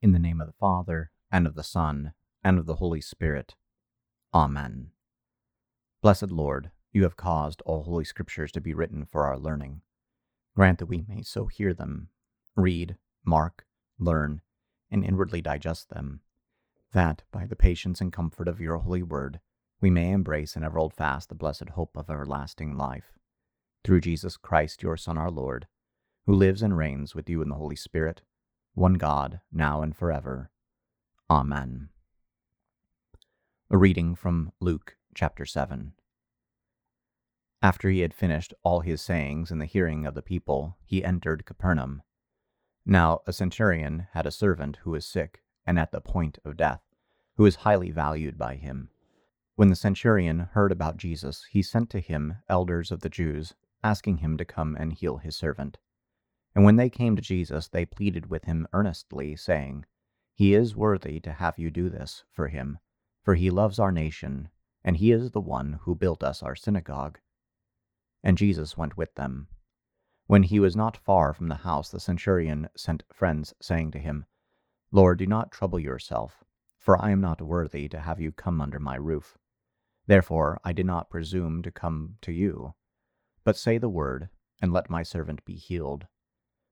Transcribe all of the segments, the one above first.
In the name of the Father, and of the Son, and of the Holy Spirit. Amen. Blessed Lord, you have caused all holy scriptures to be written for our learning. Grant that we may so hear them, read, mark, learn, and inwardly digest them, that, by the patience and comfort of your holy word, we may embrace and ever hold fast the blessed hope of everlasting life. Through Jesus Christ, your Son, our Lord, who lives and reigns with you in the Holy Spirit, one God, now and forever. Amen. A reading from Luke chapter 7. After he had finished all his sayings in the hearing of the people, he entered Capernaum. Now a centurion had a servant who was sick and at the point of death, who was highly valued by him. When the centurion heard about Jesus, he sent to him elders of the Jews, asking him to come and heal his servant. And when they came to Jesus, they pleaded with him earnestly, saying, He is worthy to have you do this for him, for he loves our nation, and he is the one who built us our synagogue. And Jesus went with them. When he was not far from the house, the centurion sent friends, saying to him, Lord, do not trouble yourself, for I am not worthy to have you come under my roof. Therefore I did not presume to come to you. But say the word, and let my servant be healed.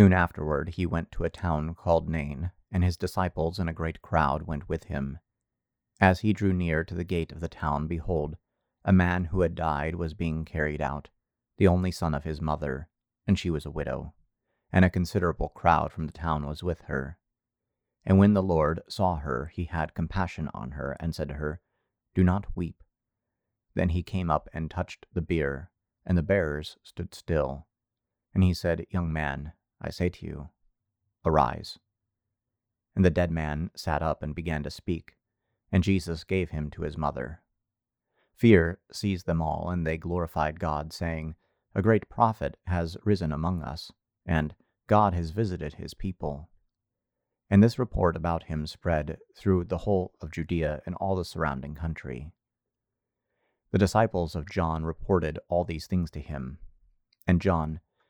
Soon afterward he went to a town called Nain, and his disciples and a great crowd went with him. As he drew near to the gate of the town, behold, a man who had died was being carried out, the only son of his mother, and she was a widow, and a considerable crowd from the town was with her. And when the Lord saw her, he had compassion on her, and said to her, Do not weep. Then he came up and touched the bier, and the bearers stood still. And he said, Young man, I say to you, Arise. And the dead man sat up and began to speak, and Jesus gave him to his mother. Fear seized them all, and they glorified God, saying, A great prophet has risen among us, and God has visited his people. And this report about him spread through the whole of Judea and all the surrounding country. The disciples of John reported all these things to him, and John,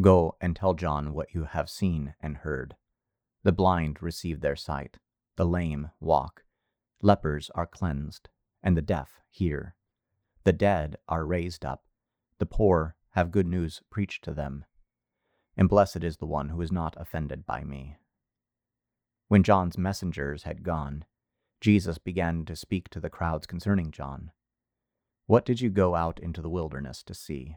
Go and tell John what you have seen and heard. The blind receive their sight, the lame walk, lepers are cleansed, and the deaf hear. The dead are raised up, the poor have good news preached to them. And blessed is the one who is not offended by me. When John's messengers had gone, Jesus began to speak to the crowds concerning John. What did you go out into the wilderness to see?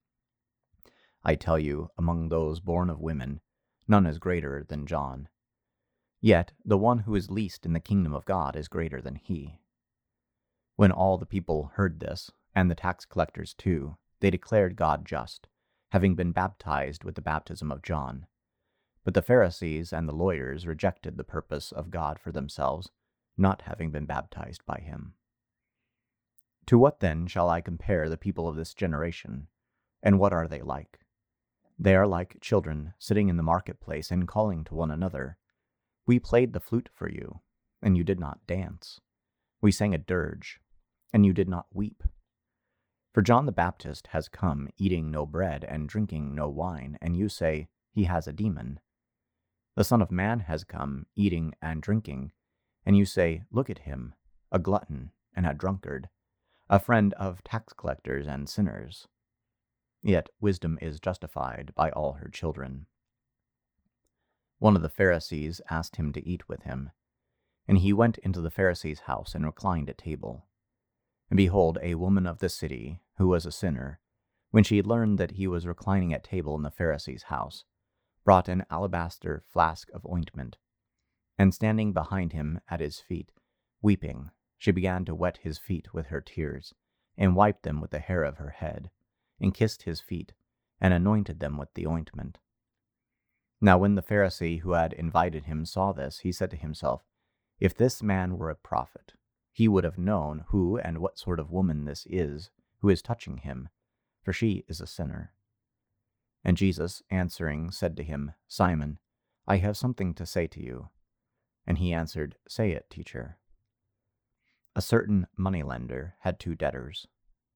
I tell you, among those born of women, none is greater than John. Yet the one who is least in the kingdom of God is greater than he. When all the people heard this, and the tax collectors too, they declared God just, having been baptized with the baptism of John. But the Pharisees and the lawyers rejected the purpose of God for themselves, not having been baptized by him. To what then shall I compare the people of this generation? And what are they like? They are like children sitting in the marketplace and calling to one another. We played the flute for you, and you did not dance. We sang a dirge, and you did not weep. For John the Baptist has come eating no bread and drinking no wine, and you say, He has a demon. The Son of Man has come eating and drinking, and you say, Look at him, a glutton and a drunkard, a friend of tax collectors and sinners. Yet wisdom is justified by all her children. One of the Pharisees asked him to eat with him, and he went into the Pharisee's house and reclined at table. And behold, a woman of the city, who was a sinner, when she learned that he was reclining at table in the Pharisee's house, brought an alabaster flask of ointment, and standing behind him at his feet, weeping, she began to wet his feet with her tears, and wiped them with the hair of her head, and kissed his feet, and anointed them with the ointment. Now, when the Pharisee who had invited him saw this, he said to himself, If this man were a prophet, he would have known who and what sort of woman this is who is touching him, for she is a sinner. And Jesus, answering, said to him, Simon, I have something to say to you. And he answered, Say it, teacher. A certain moneylender had two debtors.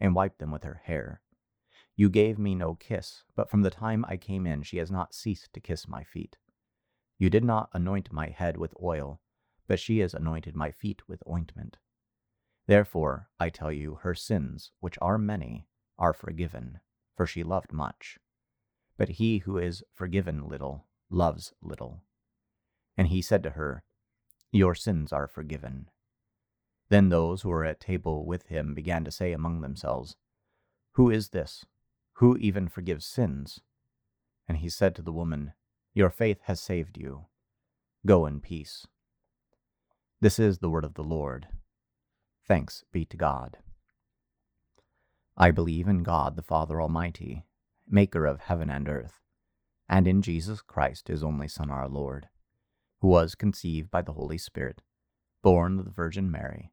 and wiped them with her hair. You gave me no kiss, but from the time I came in she has not ceased to kiss my feet. You did not anoint my head with oil but she has anointed my feet with ointment. Therefore, I tell you, her sins, which are many, are forgiven, for she loved much. But he who is forgiven little loves little. And he said to her, Your sins are forgiven. Then those who were at table with him began to say among themselves, Who is this? Who even forgives sins? And he said to the woman, Your faith has saved you. Go in peace. This is the word of the Lord. Thanks be to God. I believe in God the Father Almighty, maker of heaven and earth, and in Jesus Christ, his only Son, our Lord, who was conceived by the Holy Spirit, born of the Virgin Mary,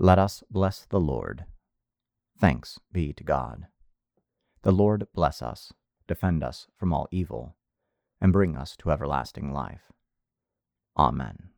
Let us bless the Lord. Thanks be to God. The Lord bless us, defend us from all evil and bring us to everlasting life. Amen.